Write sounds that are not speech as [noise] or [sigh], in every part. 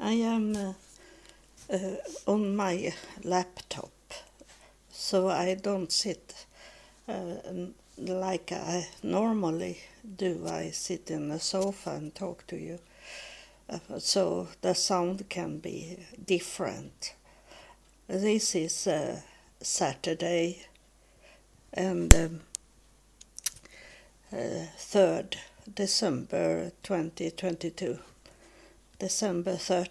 I am uh, uh, on my laptop, so I don't sit uh, like I normally do. I sit in the sofa and talk to you, uh, so the sound can be different. This is uh, Saturday, and um, uh, 3rd December 2022. December 3,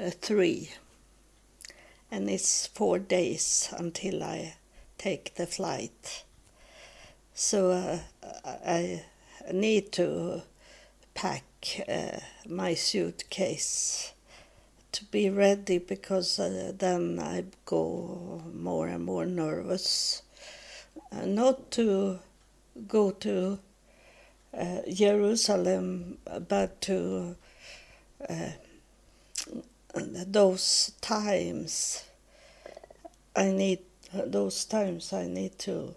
uh, 3 and it's four days until I take the flight. So uh, I need to pack uh, my suitcase to be ready because uh, then I go more and more nervous. Uh, not to go to uh, Jerusalem, but to uh, those times I need those times I need to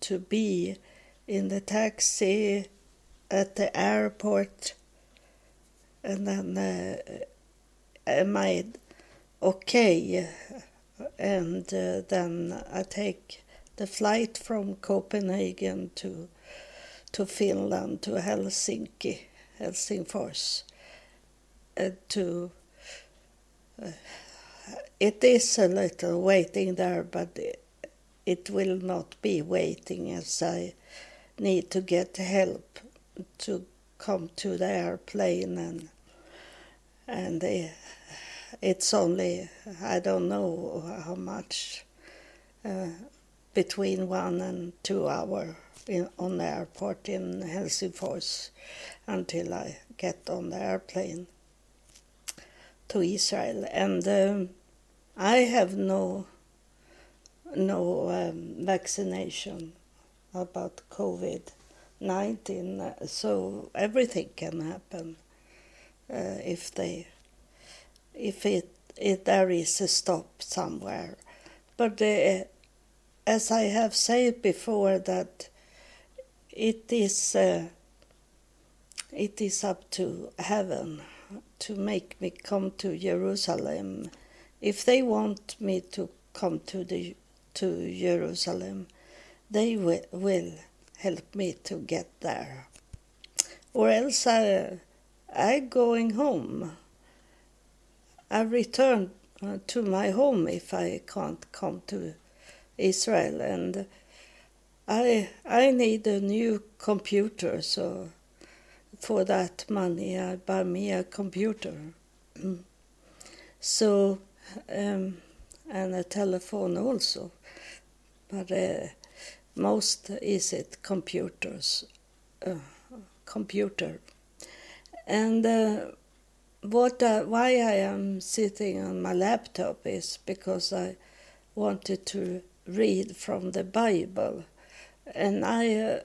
to be in the taxi at the airport. And then uh, am I okay? And uh, then I take the flight from Copenhagen to to Finland to Helsinki Helsingfors to uh, it is a little waiting there, but it, will not be waiting as I need to get help to come to the airplane and and uh, it's only I don't know how much uh, between one and two hour in, on the airport in Helsingfors until I get on the airplane to Israel and um, I have no no um, vaccination about COVID nineteen, so everything can happen uh, if they if it if there is a stop somewhere. But uh, as I have said before, that it is uh, it is up to heaven to make me come to Jerusalem. If they want me to come to the to Jerusalem, they will, will help me to get there. Or else I I going home. I return uh, to my home if I can't come to Israel and I I need a new computer so for that money I buy me a computer. so um, and a telephone also, but uh, most is it computers, uh, computer, and uh, what why I am sitting on my laptop is because I wanted to read from the Bible, and I uh,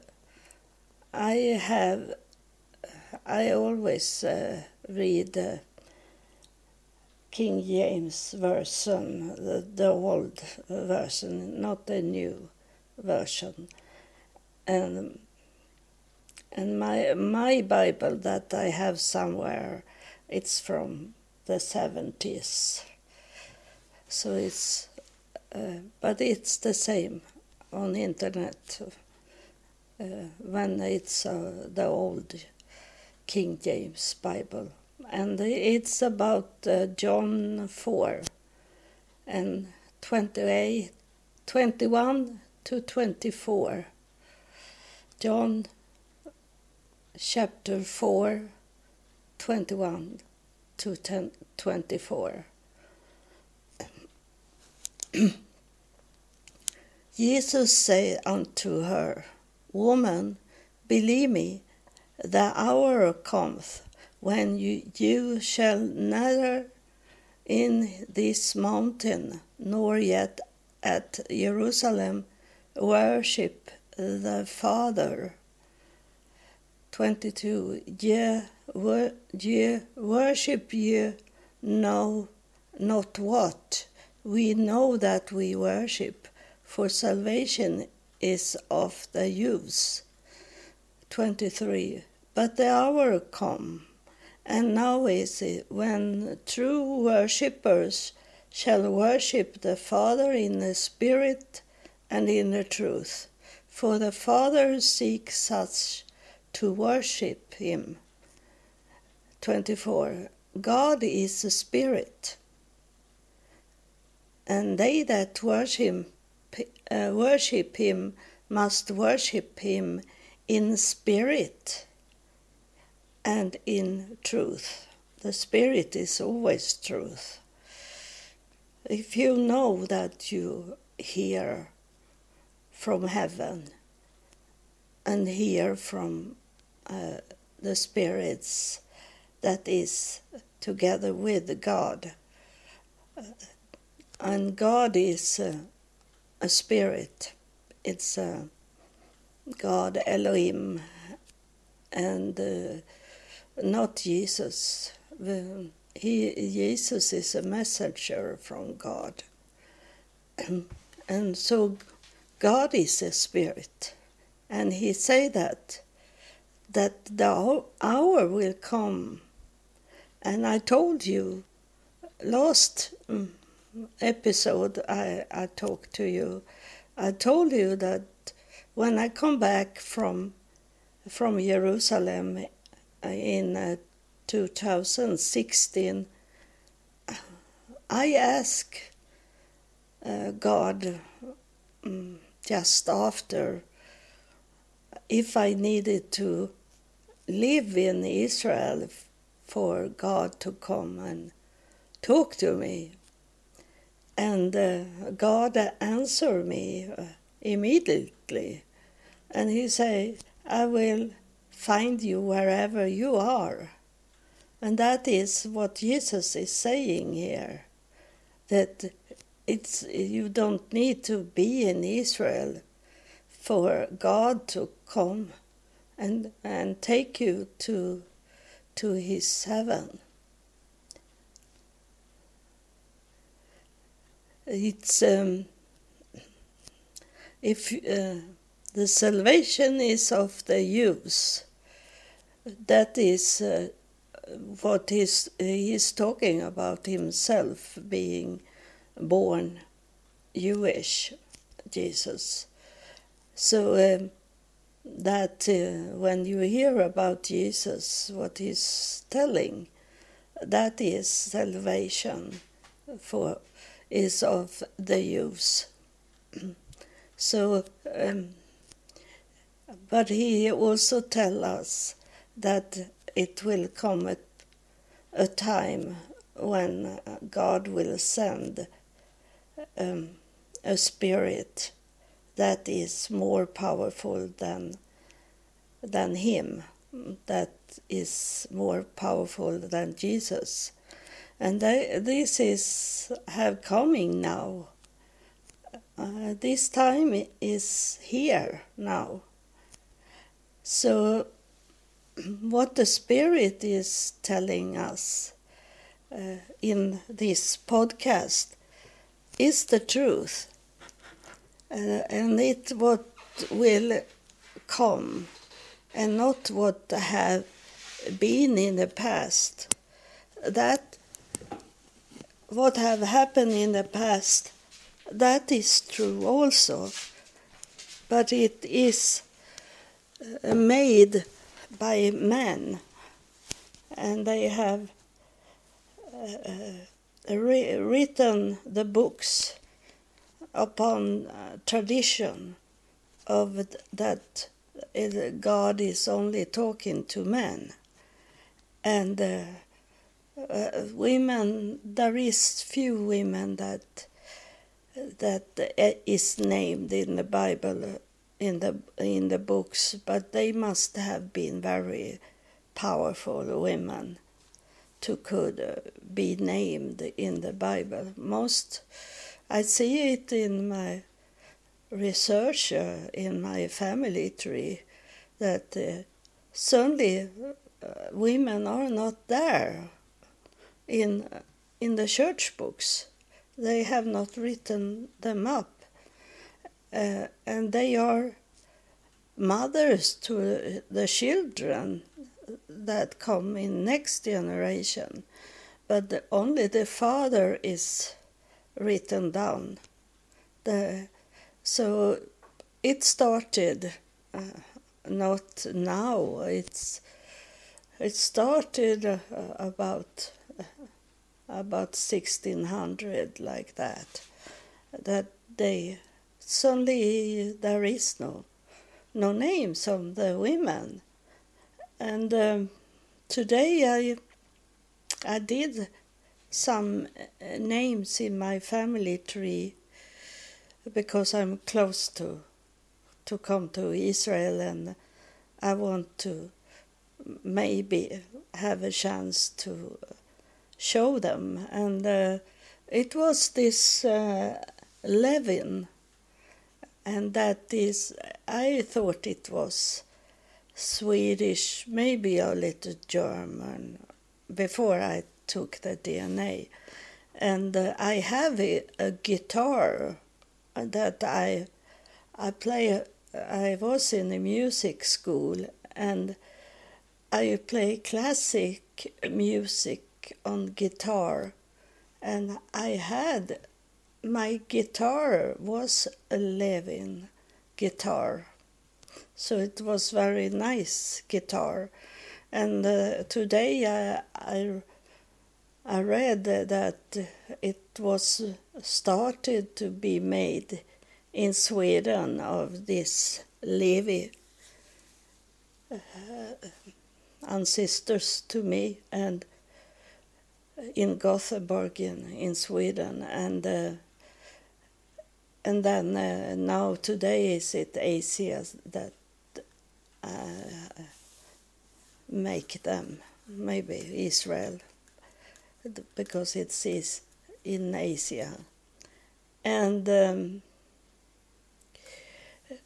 I have I always uh, read uh, King James version, the, the old version, not the new version. And and my my Bible that I have somewhere, it's from the seventies. So it's, uh, but it's the same on internet uh, when it's uh, the old King James Bible. And it's about uh, John 4 and 28, 21 to 24. John chapter 4, 21 to 10, 24. [clears throat] Jesus said unto her, Woman, believe me, the hour cometh when you, you shall neither in this mountain nor yet at Jerusalem worship the Father. 22. Ye, wor, ye worship ye know not what. We know that we worship, for salvation is of the Jews. 23. But the hour come, And now is it when true worshippers shall worship the Father in the Spirit and in the truth. For the Father seeks such to worship him. 24. God is a spirit, and they that worship, uh, worship him must worship him in spirit and in truth. The Spirit is always truth. If you know that you hear from heaven and hear from uh, the spirits that is together with God, uh, and God is uh, a spirit. It's God Elohim and uh, not Jesus. He, Jesus is a messenger from God. And so God is a spirit. And he say that that the hour will come. And I told you last mm, episode I, I talked to you, I told you that when I come back from from Jerusalem in uh, 2016, I asked uh, God um, just after if I needed to live in Israel for God to come and talk to me. And uh, God answered me uh, immediately. And He said, I will find you wherever you are. And that is what Jesus is saying here that it's, you don't need to be in Israel for God to come and, and take you to, to his heaven. It's um, if uh, the salvation is of the Jews. That is uh, what he's, he's talking about himself being born Jewish, Jesus. So um, that uh, when you hear about Jesus, what he's telling, that is salvation for is of the Jews. [clears throat] so um, but he also tell us that it will come a, a time when God will send um, a spirit that is more powerful than than him that is more powerful than Jesus. And they, this is have coming now. Uh, this time is here now so, [clears throat] what the Spirit is telling us uh, in this podcast is the truth, uh, and it what will come, and not what have been in the past. That what have happened in the past, that is true also, but it is made by men, and they have uh, uh, re- written the books upon uh, tradition of that God is only talking to men, and uh, uh, women. There is few women that that is named in the Bible in the in the books, but they must have been very powerful women to could uh, be named in the Bible. Most I see it in my research uh, in my family tree that uh, certainly uh, women are not there in in the church books. They have not written them up uh, and they are mothers to the children that come in next generation, but the, only the father is written down. The, so it started uh, not now. It's it started uh, about about 1600 like that. That they suddenly there is no no names of the women, and um, today I I did some uh, names in my family tree because I'm close to to come to Israel and I want to maybe have a chance to show them. And uh, it was this uh, Levin and that is I thought it was Swedish maybe a little German before I took the DNA and uh, I have a, a guitar that I I play. I was in a music school and I play classic music on guitar, and I had my guitar was a Levin guitar, so it was very nice guitar. And uh, today I, I I read that it was started to be made in Sweden of this Levi uh, ancestors to me and in Gothenburg in, in Sweden and uh, and then uh, now today is it Asia that uh, make them maybe Israel because it's in Asia. And um,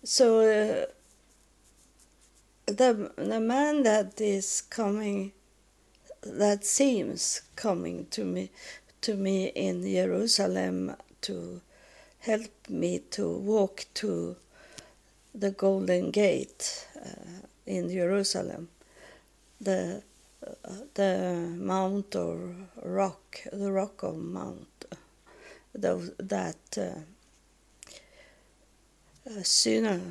so uh, the, the man that is coming, that seems coming to me, to me in Jerusalem to help me to walk to the Golden Gate uh, in Jerusalem. The the mount or rock, the rock of Mount, those, that uh, sinner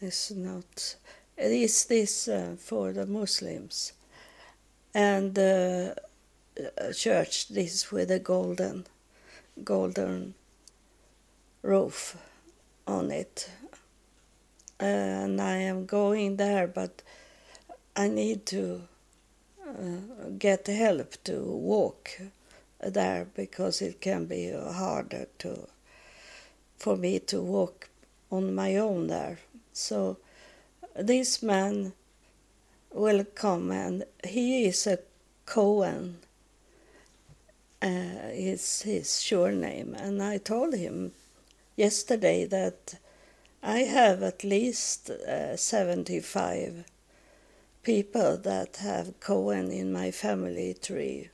is not. It is this uh, for the Muslims, and the uh, church this with a golden, golden roof on it, and I am going there, but I need to uh, get help to walk there because it can be harder to for me to walk on my own there. So this man will come and he is a Cohen. Uh, is his surname and I told him yesterday that I have at least uh, 75 people that have Cohen in my family tree.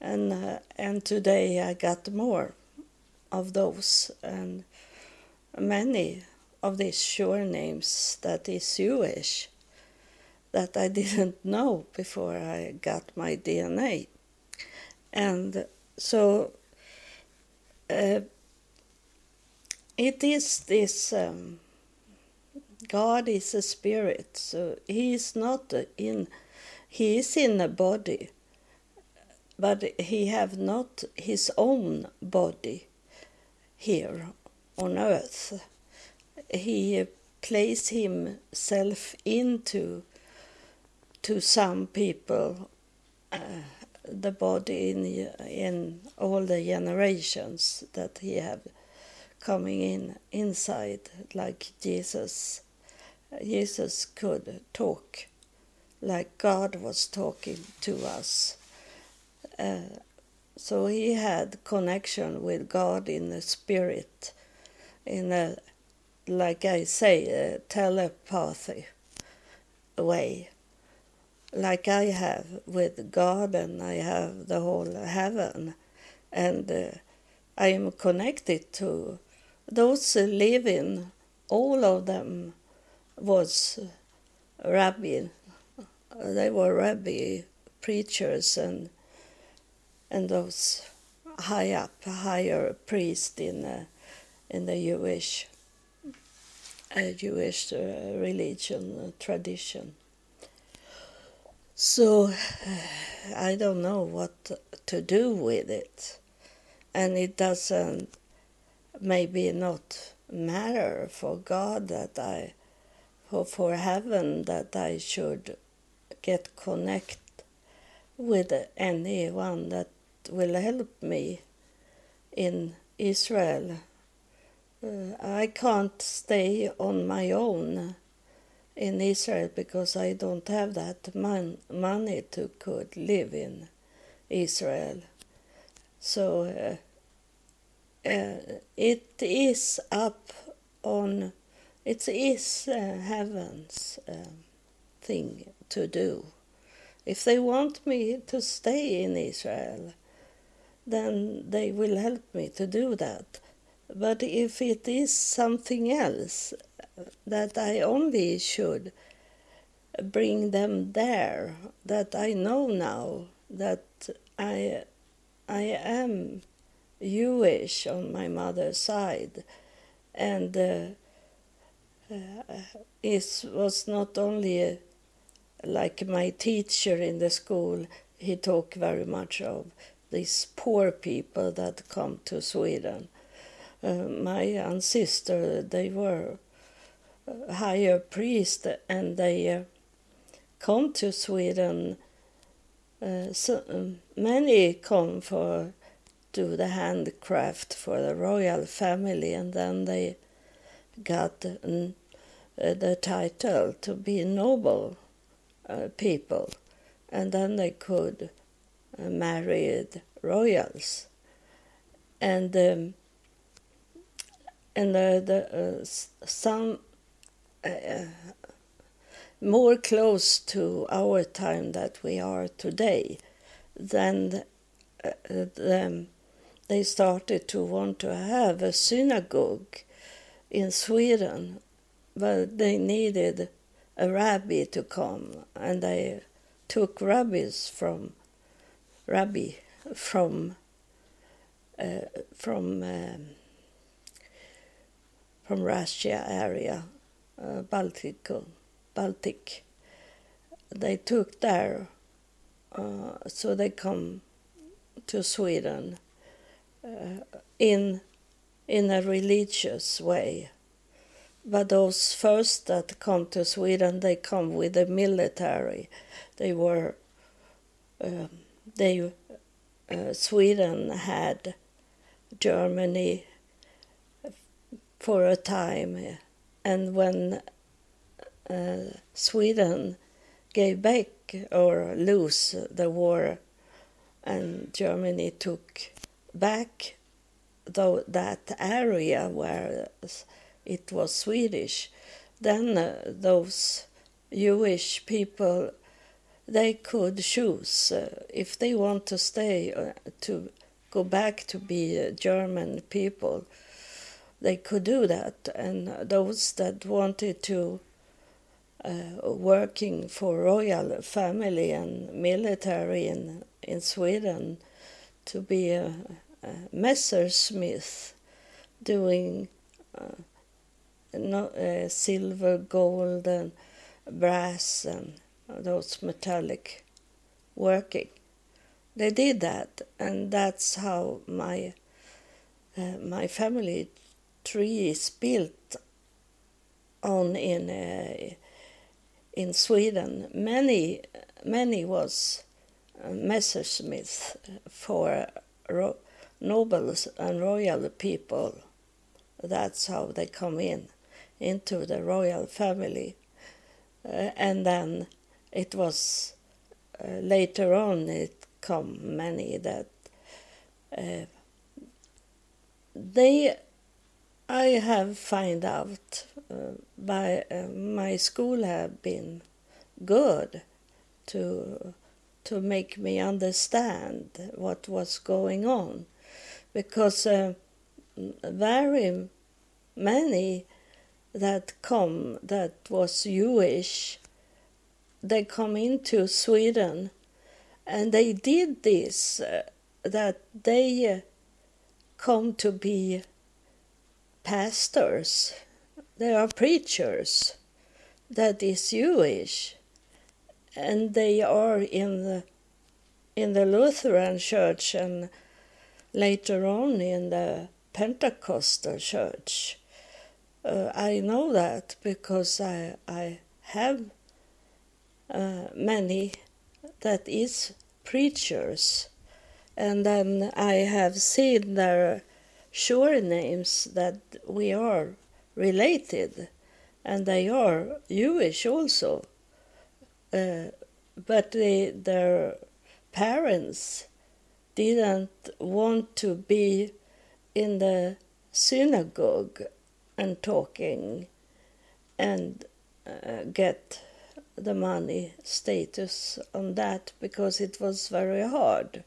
And, uh, and today I got more of those and many of these surnames that is Jewish that I [laughs] didn't know before I got my DNA. And so uh, it is this um, God is a spirit, so he is not in he is in a body, but he have not his own body here on earth. He placed himself into to some people uh, the body in in all the generations that he have coming in inside like Jesus Jesus could talk like God was talking to us. Uh, so he had connection with God in the spirit, in a, like I say, a telepathy way, like I have with God and I have the whole heaven, and uh, I am connected to those living, all of them was rabbi they were rabbi preachers and and those high up higher priests in the, in the Jewish uh, Jewish uh, religion uh, tradition. So [sighs] I don't know what to do with it, and it doesn't maybe not matter for God that I for, for heaven that I should get connect with anyone that will help me in Israel. Uh, I can't stay on my own in Israel because I don't have that mon- money to could live in Israel. So uh, uh, it is up on it is uh, heaven's um, thing to do. If they want me to stay in Israel, then they will help me to do that. But if it is something else that I only should bring them there, that I know now that I, I am Jewish on my mother's side, and uh, uh, it was not only a, like my teacher in the school, he talked very much of these poor people that come to Sweden. Uh, my ancestor, they were higher priest and they uh, come to Sweden. Uh, so um, many come for do the handcraft for the royal family, and then they got uh, the title to be noble uh, people, and then they could uh, marry royals, and um, and the, the some uh, more close to our time that we are today, then uh, them, they started to want to have a synagogue in Sweden, but they needed a rabbi to come, and they took rabbis from rabbi from uh, from um, from Russia area uh, Baltic, Baltic. They took there, uh, so they come to Sweden in in a religious way. But those first that come to Sweden, they come with the military. They were um, they uh, Sweden had Germany for a time and when uh, Sweden gave back or lose the war and Germany took back though that area where it was Swedish, then uh, those Jewish people they could choose uh, if they want to stay uh, to go back to be German people they could do that. And those that wanted to uh, working for royal family and military in in Sweden to be a, a Messersmith doing uh, no, uh, silver, gold, and brass and those metallic working. They did that, and that's how my uh, my family tree is built on in uh, in Sweden. Many many was Messersmith for ro- nobles and royal people. That's how they come in into the royal family, uh, and then it was uh, later on it come many that uh, they I have find out uh, by uh, my school have been good to to make me understand what was going on. Because uh, very many that come that was Jewish they come into Sweden, and they did this uh, that they uh, come to be pastors. They are preachers. That is Jewish, and they are in the in the Lutheran church and later on in the Pentecostal church. Uh, I know that because I I have uh, many that is preachers, and then I have seen their sure names that we are related, and they are Jewish also. Uh, but they, their parents didn't want to be in the synagogue and talking and uh, get the money status on that because it was very hard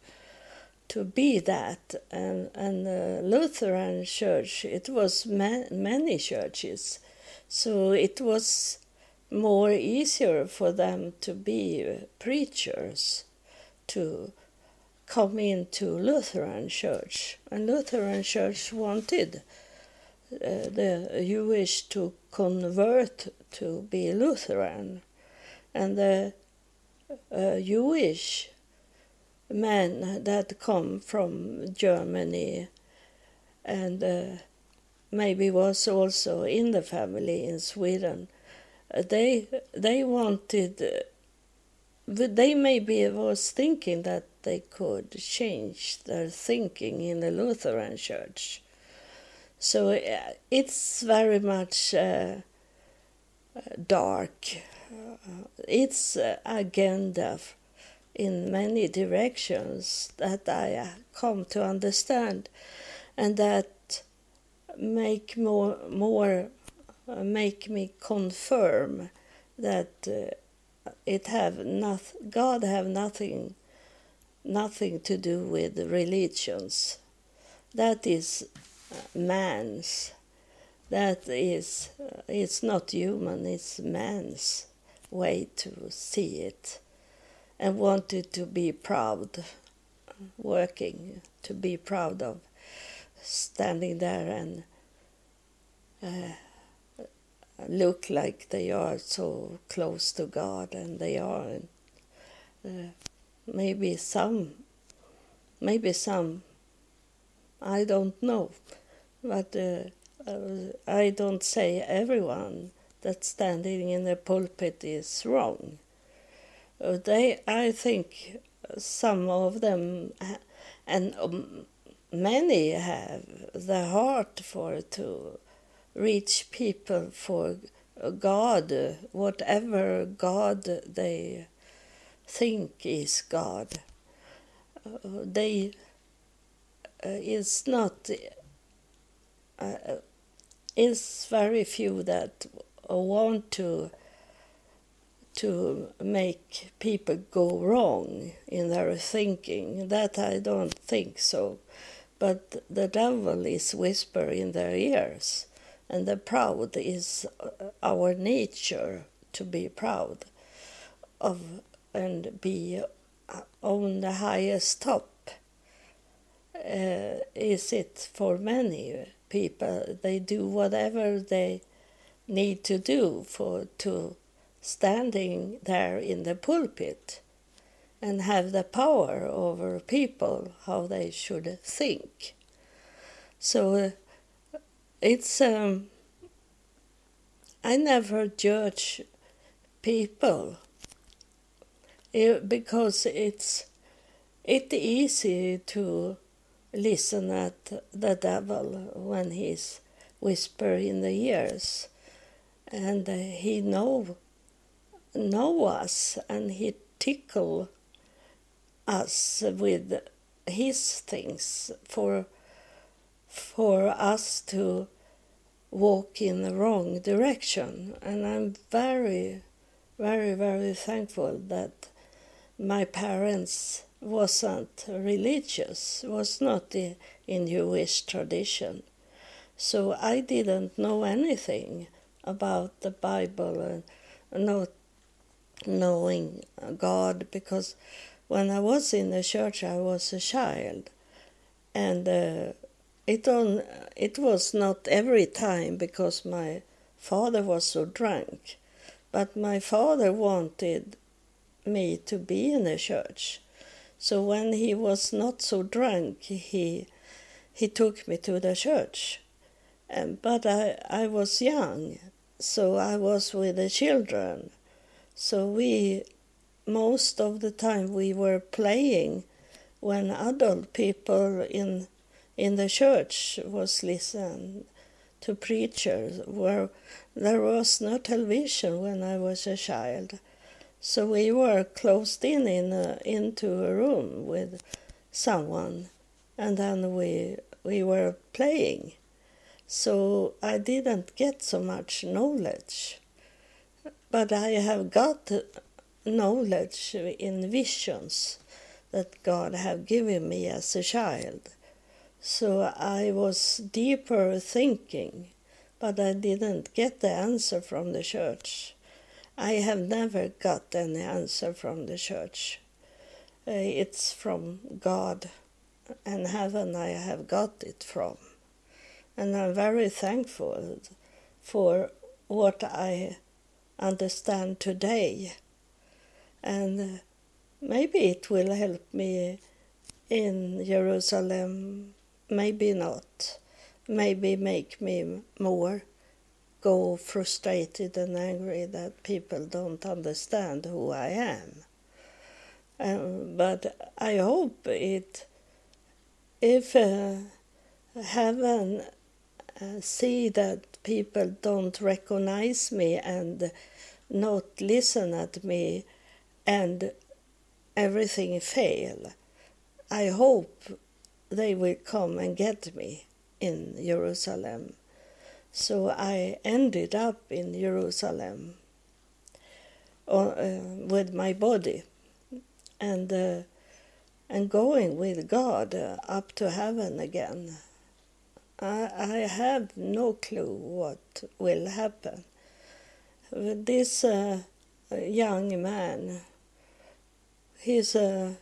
to be that. And and the Lutheran church it was ma- many churches. So it was more easier for them to be preachers to come into Lutheran church and Lutheran church wanted uh, the Jewish to convert to be Lutheran and the uh, Jewish men that come from Germany and uh, maybe was also in the family in Sweden. Uh, they they wanted. Uh, they maybe was thinking that they could change their thinking in the Lutheran Church. So uh, it's very much uh, dark its agenda in many directions that I come to understand, and that make more more make me confirm that uh, it have not God have nothing nothing to do with religions. That is man's. That is it's not human. It's man's way to see it and wanted to be proud, working to be proud of standing there and uh, look like they are so close to God, and they are. Uh, maybe some, maybe some, I don't know, but uh, I don't say everyone that standing in the pulpit is wrong. Uh, they, I think, some of them, and um, many have the heart for to reach people for God, whatever God they think is God. Uh, they uh, is not. Uh, is very few that want to to make people go wrong in their thinking. That I don't think so. But the devil is whisper in their ears, and the proud is our nature to be proud of and be on the highest top. Uh, is it for many people? They do whatever they need to do for to standing there in the pulpit and have the power over people how they should think so uh, it's um, i never judge people. Because it's it's easy to listen at the devil when he's whisper in the ears and he know know us and he tickle us with his things for for us to walk in the wrong direction. And i'm very very very thankful that my parents wasn't religious was not in jewish tradition. So i didn't know anything about the Bible and not knowing God because when I was in the church, I was a child, and uh, it on it was not every time because my father was so drunk, but my father wanted me to be in the church. So when he was not so drunk, he he took me to the church. Um, but I, I was young, so I was with the children. So we, most of the time, we were playing when adult people in in the church was listening to preachers. Where there was no television when I was a child, so we were closed in, in a, into a room with someone, and then we we were playing. So I didn't get so much knowledge, but I have got knowledge in visions that God have given me as a child. So I was deeper thinking, but I didn't get the answer from the church. I have never got any answer from the church. Uh, it's from God and heaven I have got it from. And I'm very thankful for what I understand today. And maybe it will help me in Jerusalem, maybe not. Maybe make me more go frustrated and angry that people don't understand who I am. Um, but I hope it, if uh, heaven uh, see that people don't recognize me and not listen at me and everything fail, I hope they will come and get me in Jerusalem so I ended up in Jerusalem uh, with my body and, uh, and going with God up to heaven again. I, I have no clue what will happen. This uh, young man, he's a,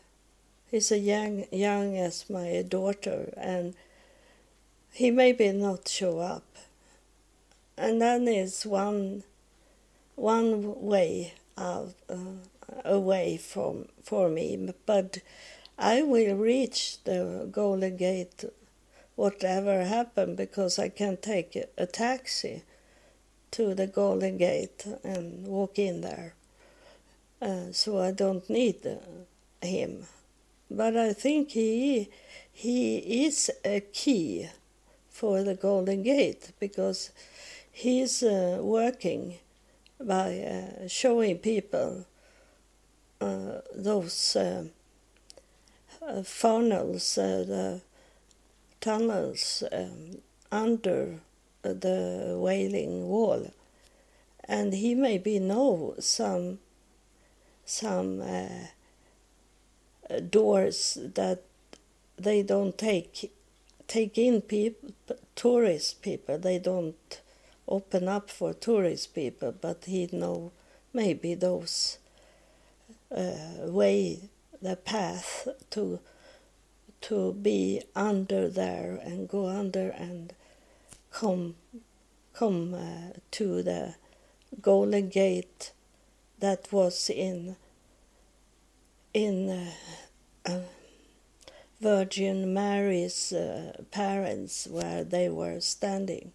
he's a young, young as my daughter, and he maybe not show up. And that is one one way of uh, away from for me but i will reach the golden gate whatever happened because i can take a taxi to the golden gate and walk in there. Uh, so i don't need uh, him but i think he he is a key for the golden gate because he's uh, working by uh, showing people uh, those uh, uh, funnels, uh, the tunnels um, under the Wailing Wall, and he maybe know some some doors that they don't take take in people tourist people. They don't open up for tourist people, but he know maybe those uh, way the path to to be under there and go under and come come uh, to the golden gate that was in in uh, Virgin Mary's uh, parents where they were standing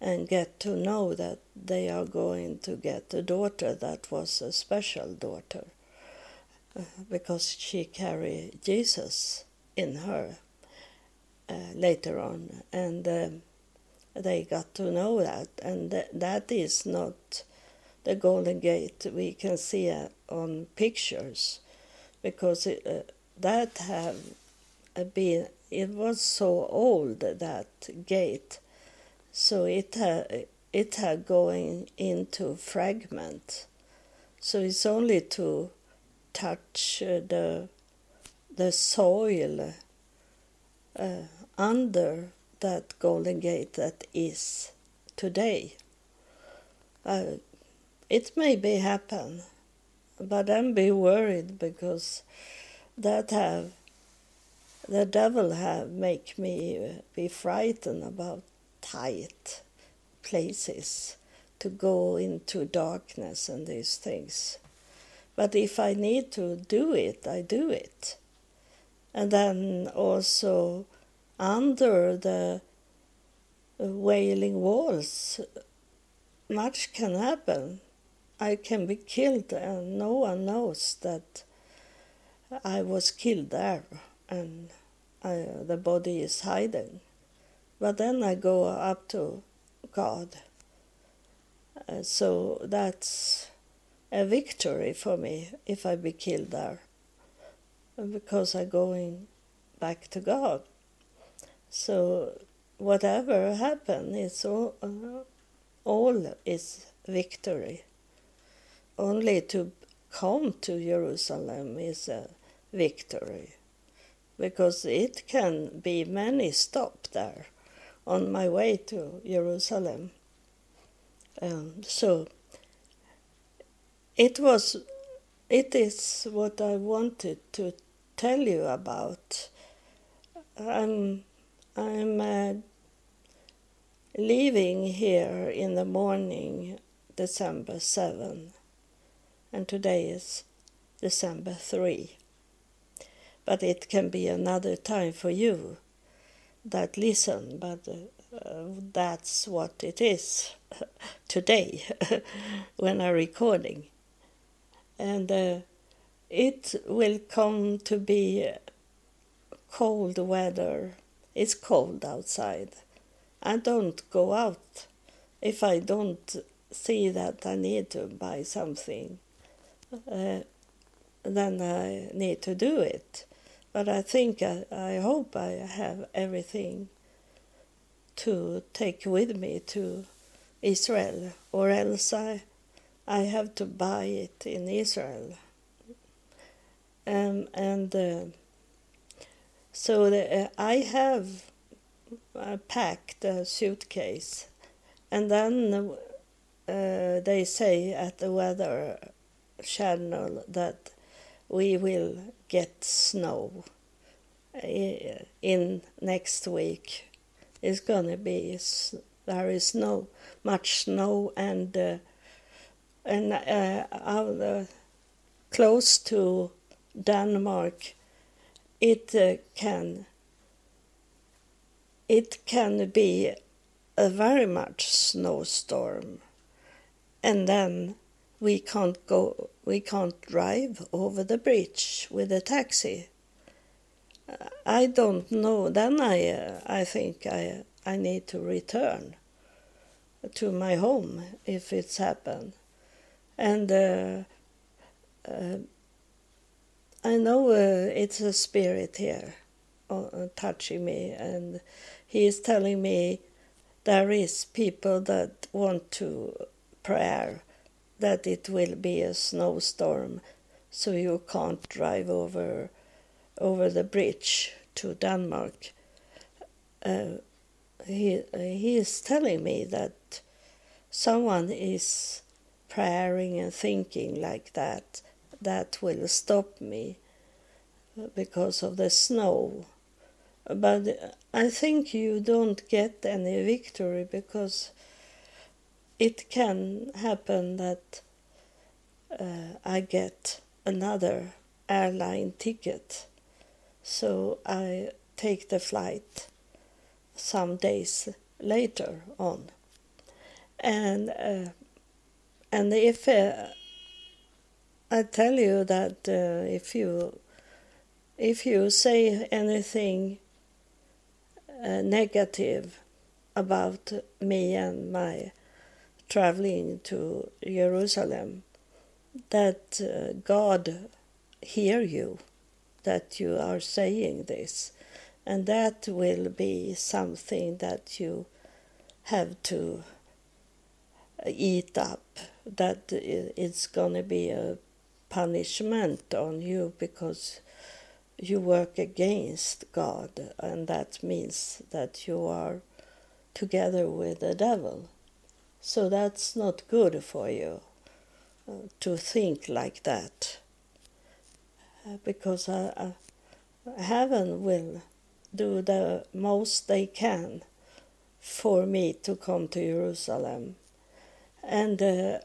and get to know that they are going to get a daughter that was a special daughter uh, because she carried Jesus in her uh, later on. And um, they got to know that and th- that is not the golden gate we can see uh, on pictures because it, uh, that have been it was so old that gate so it had, it had going into fragment. So it's only to touch uh, the the soil uh, under that Golden Gate that is today. Uh, it may be happen but then be worried because that have the devil have make me be frightened about tight places to go into darkness and these things. But if I need to do it, I do it. And then also under the wailing walls, much can happen. I can be killed, and no one knows that I was killed there, and I, the body is hiding. But then I go up to God. Uh, so that's a victory for me if I be killed there, because I'm going back to God. So whatever happen, it's all, uh, all is victory. Only to come to Jerusalem is a victory, because it can be many stop there on my way to Jerusalem. Um, so it was, it is what I wanted to tell you about. I'm, I'm uh, leaving here in the morning, December 7, and today is December 3. But it can be another time for you that listen, but uh, that's what it is [laughs] today [laughs] when I'm recording. And uh, it will come to be cold weather. It's cold outside. I don't go out if I don't see that I need to buy something. Uh, then I need to do it. But I think I, I hope I have everything to take with me to Israel, or else I, I have to buy it in Israel. Um, and uh, so the, uh, I have uh, packed a suitcase, and then uh, they say at the weather channel that we will get snow in next week. It's gonna be there is no much snow and uh, and uh, uh, close to Denmark, it uh, can it can be a very much snowstorm, and then we can't go we can't drive over the bridge with a taxi. I don't know. Then i uh, i think i i need to return to my home if it's happened and uh, uh, i know uh, it's a spirit here uh, touching me. And he is telling me there is people that want to prayer that it will be a snowstorm, so you can't drive over over the bridge to Denmark. Uh, he he is telling me that someone is praying and thinking like that that will stop me because of the snow. But I think you don't get any victory because it can happen that uh, I get another airline ticket. So I take the flight some days later on. And uh, and if uh, I tell you that uh, if you if you say anything uh, negative about me and my traveling to Jerusalem that uh, God hear you that you are saying this and that will be something that you have to eat up that it's going to be a punishment on you because you work against God and that means that you are together with the devil so that's not good for you. to think like that. Uh, because uh, heaven will do the most they can for me to come to Jerusalem. And uh,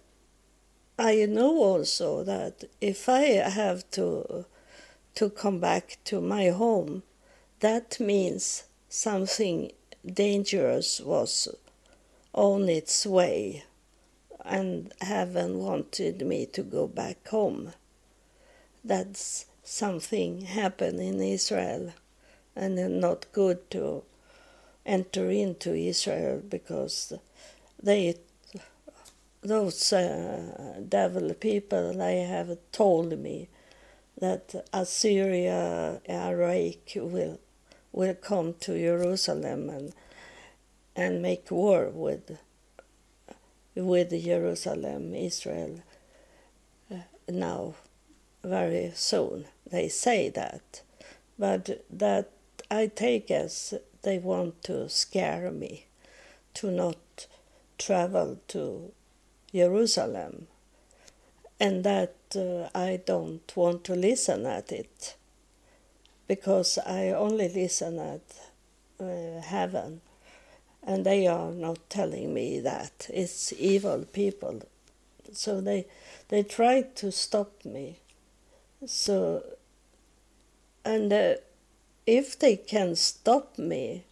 I know also that if I have to to come back to my home, that means something dangerous was on its way, and heaven wanted me to go back home. That's something happened in Israel, and not good to enter into Israel because they those uh, devil people they have told me that Assyria, Iraq will will come to Jerusalem and and make war with with Jerusalem, Israel uh, now. Very soon. They say that, but that I take as they want to scare me to not travel to Jerusalem. And that uh, I don't want to listen at it because I only listen at uh, heaven and they are not telling me that it's evil people. So they they try to stop me. So and uh, if they can stop me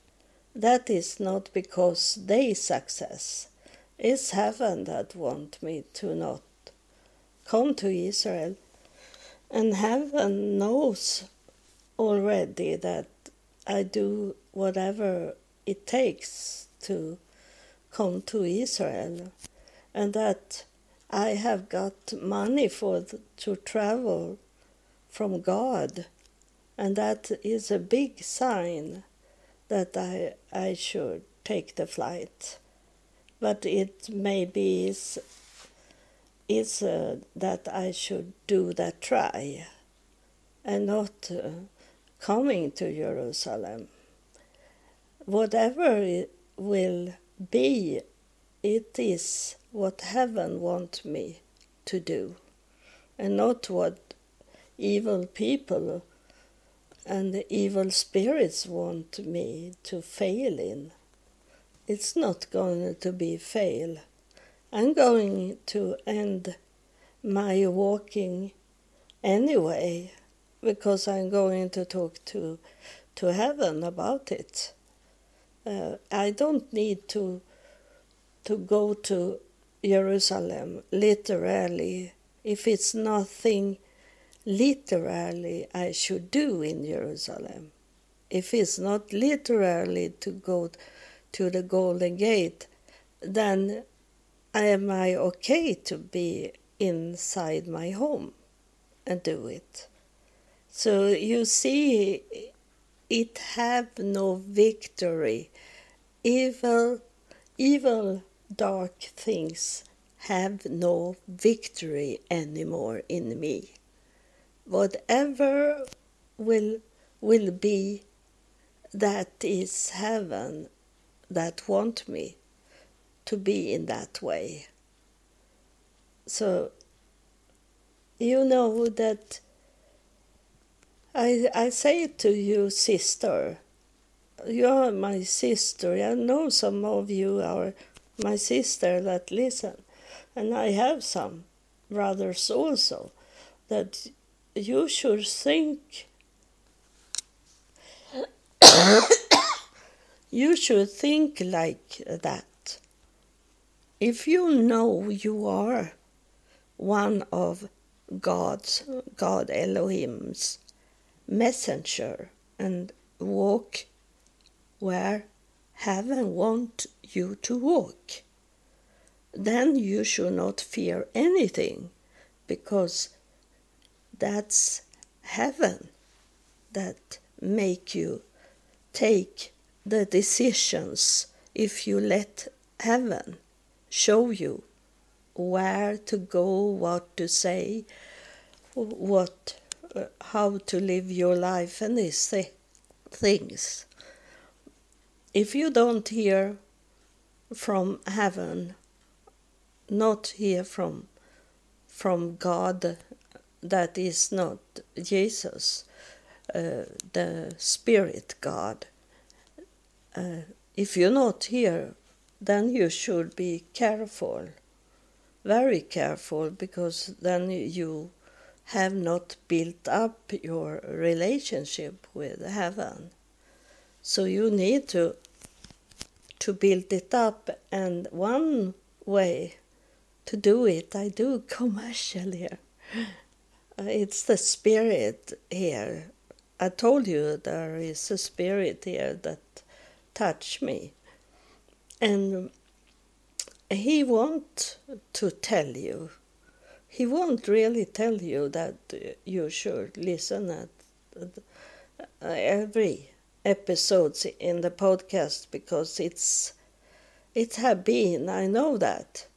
that is not because they success. It's heaven that want me to not come to Israel. And heaven knows already that I do whatever it takes to come to Israel and that I have got money for the, to travel from God and that is a big sign that I I should take the flight but it maybe is is uh, that I should do that try and not uh, coming to Jerusalem. Whatever it will be, it is what heaven wants me to do, and not what evil people and evil spirits want me to fail in. It's not going to be fail. I'm going to end my walking anyway because I'm going to talk to to heaven about it. Uh, I don't need to to go to Jerusalem literally if it's nothing literally I should do in Jerusalem. If it's not literally to go to the Golden Gate, then am I okay to be inside my home and do it? So you see, it have no victory. Evil, evil, dark things have no victory anymore in me. Whatever will will be, that is heaven that want me to be in that way. So, you know that I, I say to you, sister, you're my sister. I know some of you are my sister that listen, and I have some brothers also, that you should think. [coughs] you should think like that if you know you are one of God's, God Elohim's messenger and walk where heaven wants you to walk, then you should not fear anything because that's heaven that make you take the decisions if you let heaven show you where to go, what to say, what, uh, how to live your life, and these th- things. If you don't hear from heaven, not hear from from God that is not Jesus, uh, the Spirit God. Uh, if you're not here, then you should be careful, very careful, because then you have not built up your relationship with heaven. So you need to to build it up and one way to do it I do commercial here. Uh, it's the spirit here. I told you there is a spirit here that touch me. And he won't to tell you he won't really tell you that you should listen at uh, every episodes in the podcast because it's it have been I know that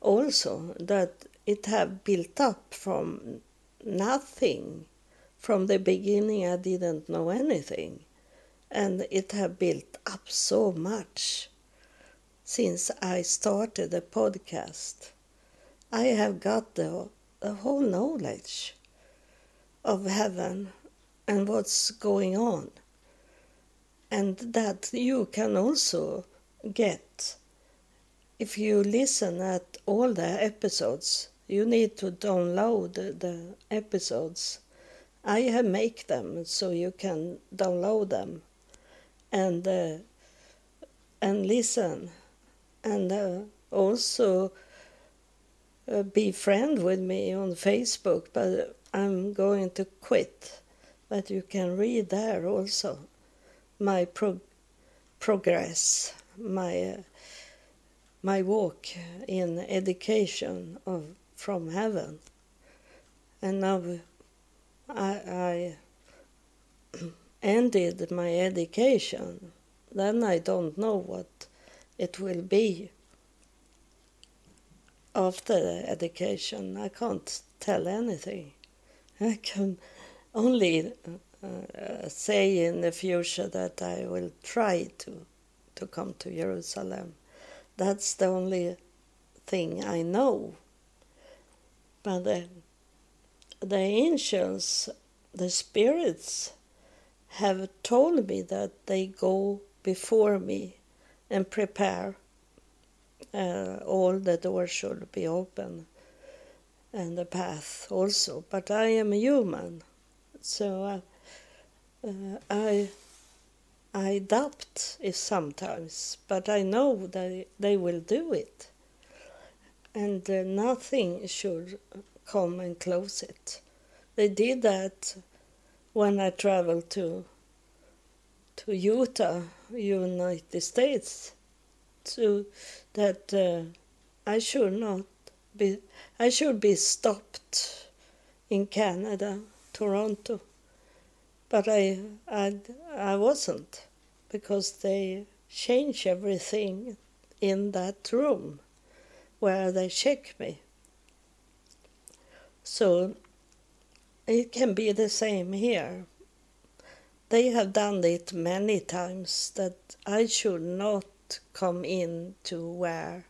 also that it have built up from nothing. From the beginning I didn't know anything. And it have built up so much since I started the podcast. I have got the, the whole knowledge of heaven and what's going on. And that you can also get if you listen at all the episodes. You need to download the episodes. I have make them so you can download them and uh, and listen and uh, also uh, be friend with me on Facebook, but I'm going to quit. But you can read there also my pro- progress, my uh, my walk in education of from heaven, and now I, I ended my education. Then I don't know what it will be after the education. I can't tell anything. I can only uh, say in the future that I will try to to come to Jerusalem. That's the only thing I know. But the, the angels, the spirits, have told me that they go before me and prepare uh, all the doors should be open and the path also. But I am human, so uh, uh, I I doubt it sometimes, but I know that they will do it, and uh, nothing should come and close it. They did that when I traveled to to Utah, United States to that uh, I should not be I should be stopped in Canada, Toronto, but I I I wasn't because they change everything in that room where they check me. So it can be the same here. They have done it many times that I should not come in to where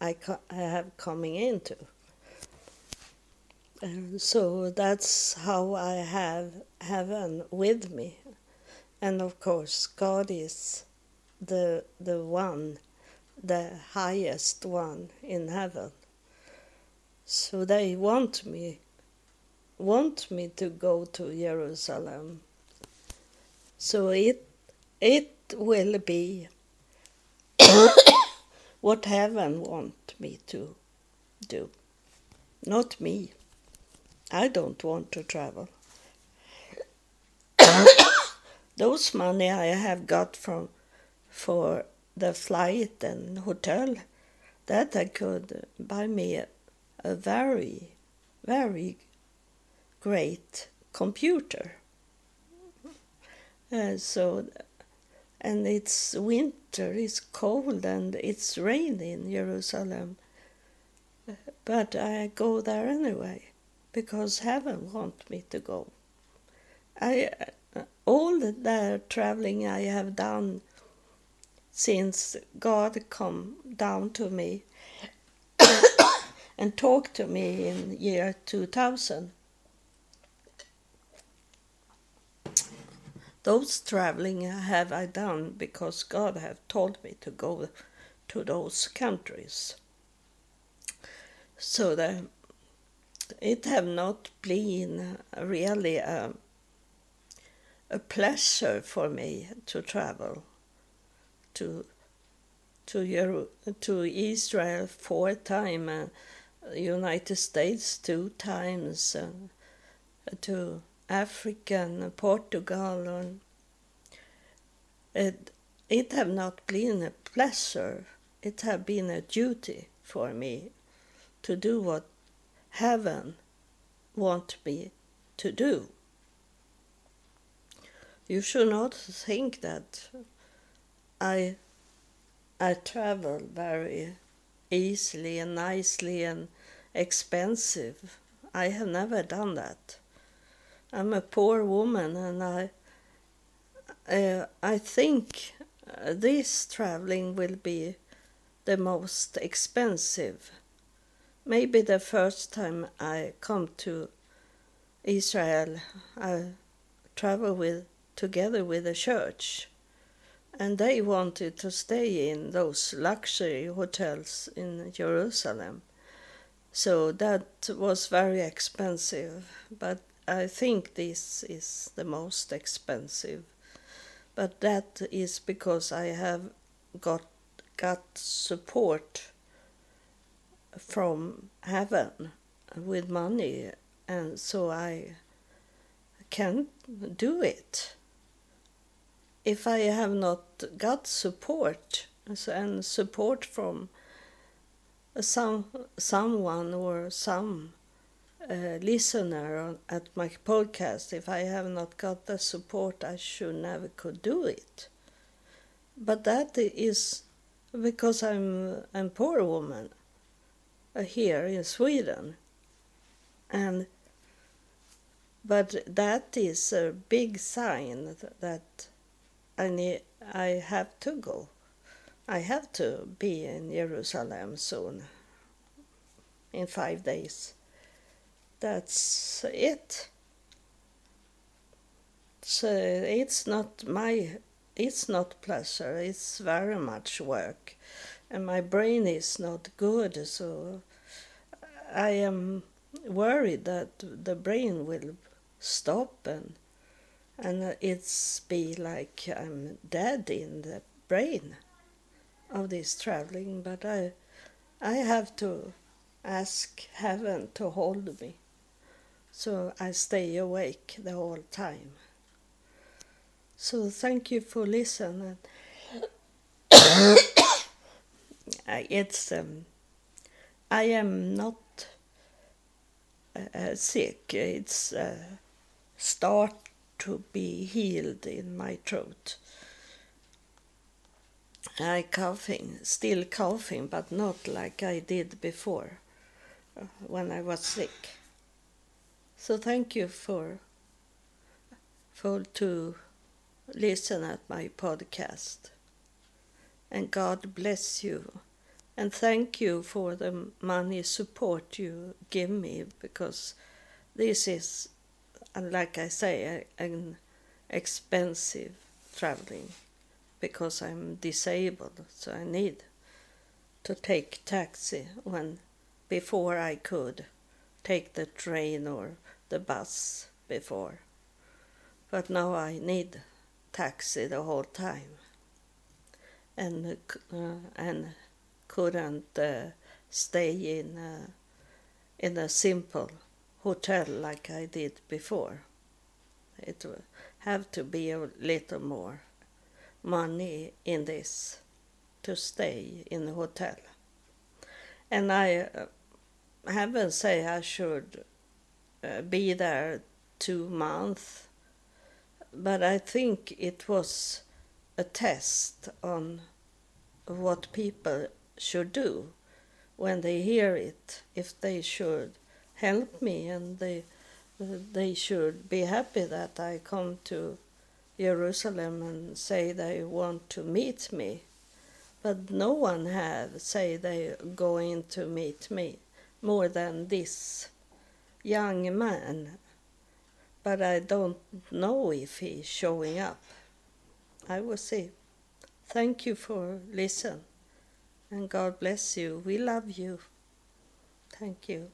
I, I have coming into. And so that's how I have heaven with me. And of course, God is the, the one, the highest one in heaven. So they want me, want me to go to Jerusalem. So it, it will be [coughs] what heaven want me to do. Not me. I don't want to travel. Those money I have got from for the flight and hotel, that I could buy me a, a very, very great computer. Uh, so and it's winter, it's cold, and it's raining in Jerusalem. But I go there anyway because heaven wants me to go. I all the traveling I have done since God come down to me [coughs] and talked to me in year 2000. Those traveling have I done because God have told me to go to those countries. So the, it have not been really a, a pleasure for me to travel to to Euro, to Israel four times, uh, United States two times, uh, to Africa and Portugal, and it it have not been a pleasure. It have been a duty for me to do what heaven want me to do. You should not think that I I travel very easily and nicely and expensive. I have never done that. I'm a poor woman and I uh, I think this traveling will be the most expensive. Maybe the first time I come to Israel, I travel with together with the church and they wanted to stay in those luxury hotels in Jerusalem. So that was very expensive, but I think this is the most expensive. But that is because I have got got support from heaven with money, and so I can do it if I have not got support and support from some someone or some uh, listener at my podcast, if I have not got the support, I should never could do it. But that is because I'm a poor woman uh, here in Sweden, and but that is a big sign that I need, I have to go. I have to be in Jerusalem soon, in five days. That's it. So it's not my, it's not pleasure. It's very much work, and my brain is not good. So I am worried that the brain will stop and and it's be like I'm dead in the brain of this traveling, but I, I have to ask heaven to hold me, so I stay awake the whole time. So thank you for listening. [coughs] it's um, I am not uh, sick. It's uh, start to be healed in my throat. I coughing, still coughing, but not like I did before uh, when I was sick. So thank you for for to listen at my podcast. And God bless you. And thank you for the money support you give me because this is and like I say, an expensive traveling because I'm disabled, so I need to take taxi when before I could take the train or the bus before. But now I need taxi the whole time, and uh, and couldn't uh, stay in uh, in a simple hotel like I did before. It will have to be a little more money in this to stay in the hotel. And I uh, haven't say I should uh, be there two months, but I think it was a test on what people should do when they hear it, if they should help me, and they they should be happy that I come to Jerusalem and say they want to meet me. But no one have say they going to meet me more than this young man. But I don't know if he's showing up. I will see. Thank you for listen and God bless you. We love you. Thank you.